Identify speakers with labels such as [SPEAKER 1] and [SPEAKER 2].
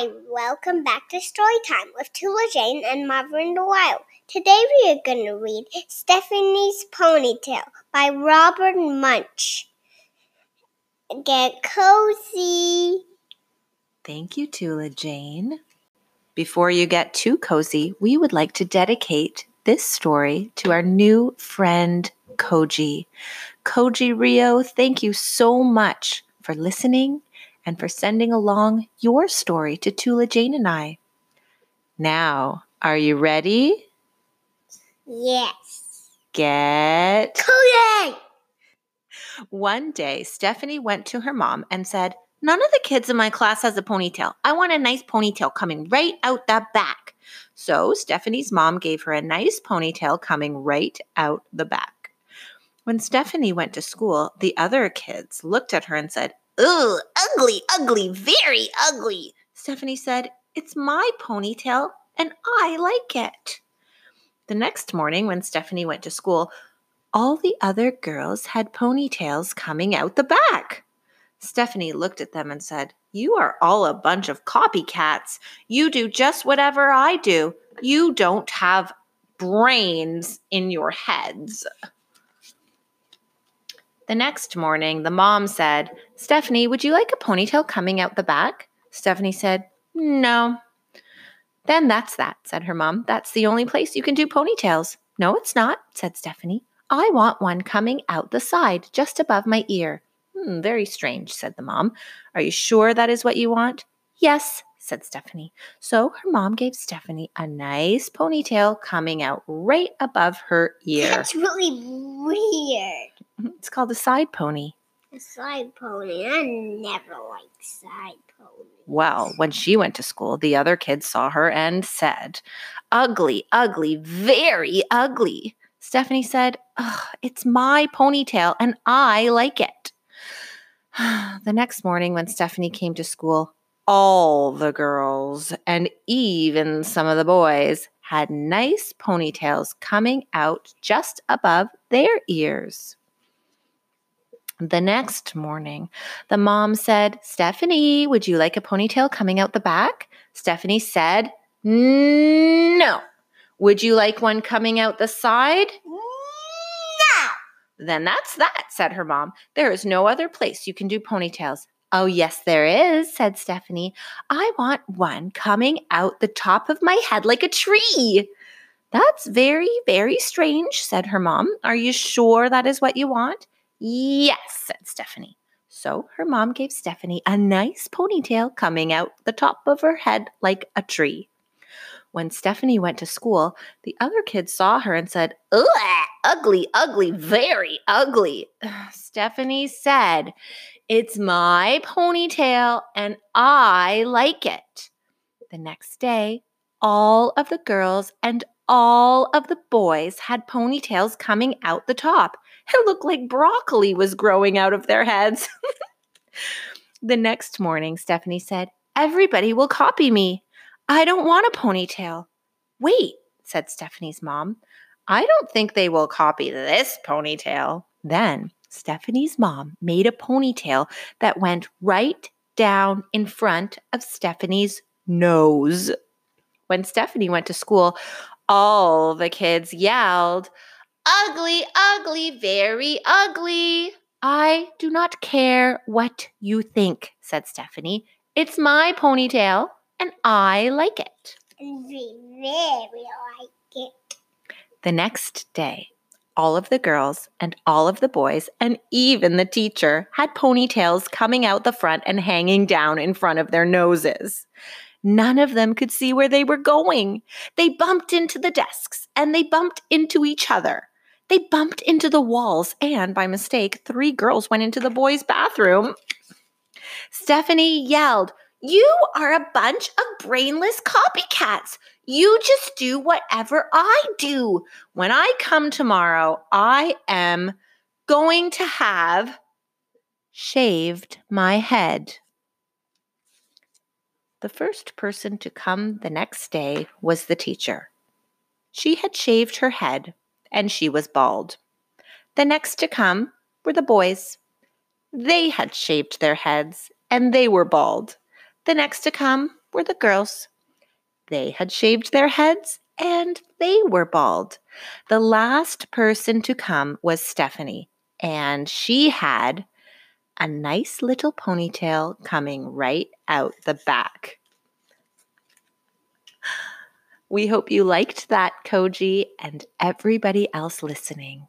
[SPEAKER 1] Hi, welcome back to Storytime with Tula Jane and Mother in the Wild. Today we are going to read Stephanie's Ponytail by Robert Munsch. Get cozy.
[SPEAKER 2] Thank you, Tula Jane. Before you get too cozy, we would like to dedicate this story to our new friend, Koji. Koji Rio, thank you so much for listening and for sending along your story to Tula Jane and I. Now, are you ready?
[SPEAKER 1] Yes.
[SPEAKER 2] Get
[SPEAKER 1] Cozy.
[SPEAKER 2] One day, Stephanie went to her mom and said, None of the kids in my class has a ponytail. I want a nice ponytail coming right out the back. So, Stephanie's mom gave her a nice ponytail coming right out the back. When Stephanie went to school, the other kids looked at her and said, Ugh, ugly, ugly, very ugly. Stephanie said, It's my ponytail and I like it. The next morning, when Stephanie went to school, all the other girls had ponytails coming out the back. Stephanie looked at them and said, You are all a bunch of copycats. You do just whatever I do. You don't have brains in your heads. The next morning, the mom said, Stephanie, would you like a ponytail coming out the back? Stephanie said, No. Then that's that, said her mom. That's the only place you can do ponytails. No, it's not, said Stephanie. I want one coming out the side, just above my ear. Hmm, very strange, said the mom. Are you sure that is what you want? Yes, said Stephanie. So her mom gave Stephanie a nice ponytail coming out right above her ear.
[SPEAKER 1] That's really weird.
[SPEAKER 2] It's called a side pony.
[SPEAKER 1] A side pony. I never liked side ponies.
[SPEAKER 2] Well, when she went to school, the other kids saw her and said, Ugly, ugly, very ugly. Stephanie said, It's my ponytail and I like it. the next morning, when Stephanie came to school, all the girls and even some of the boys had nice ponytails coming out just above their ears. The next morning, the mom said, Stephanie, would you like a ponytail coming out the back? Stephanie said, No. Would you like one coming out the side?
[SPEAKER 1] No.
[SPEAKER 2] Then that's that, said her mom. There is no other place you can do ponytails. Oh, yes, there is, said Stephanie. I want one coming out the top of my head like a tree. That's very, very strange, said her mom. Are you sure that is what you want? Yes, said Stephanie. So her mom gave Stephanie a nice ponytail coming out the top of her head like a tree. When Stephanie went to school, the other kids saw her and said, Ugh, ugly, ugly, very ugly. Stephanie said, It's my ponytail and I like it. The next day, all of the girls and all of the boys had ponytails coming out the top. It looked like broccoli was growing out of their heads. the next morning, Stephanie said, Everybody will copy me. I don't want a ponytail. Wait, said Stephanie's mom. I don't think they will copy this ponytail. Then Stephanie's mom made a ponytail that went right down in front of Stephanie's nose. When Stephanie went to school, all the kids yelled, Ugly, ugly, very ugly. I do not care what you think, said Stephanie. It's my ponytail and I like it.
[SPEAKER 1] And we very like it.
[SPEAKER 2] The next day, all of the girls and all of the boys and even the teacher had ponytails coming out the front and hanging down in front of their noses. None of them could see where they were going. They bumped into the desks and they bumped into each other. They bumped into the walls, and by mistake, three girls went into the boys' bathroom. Stephanie yelled, You are a bunch of brainless copycats. You just do whatever I do. When I come tomorrow, I am going to have shaved my head. The first person to come the next day was the teacher. She had shaved her head and she was bald. The next to come were the boys. They had shaved their heads and they were bald. The next to come were the girls. They had shaved their heads and they were bald. The last person to come was Stephanie, and she had a nice little ponytail coming right out the back. We hope you liked that, Koji, and everybody else listening.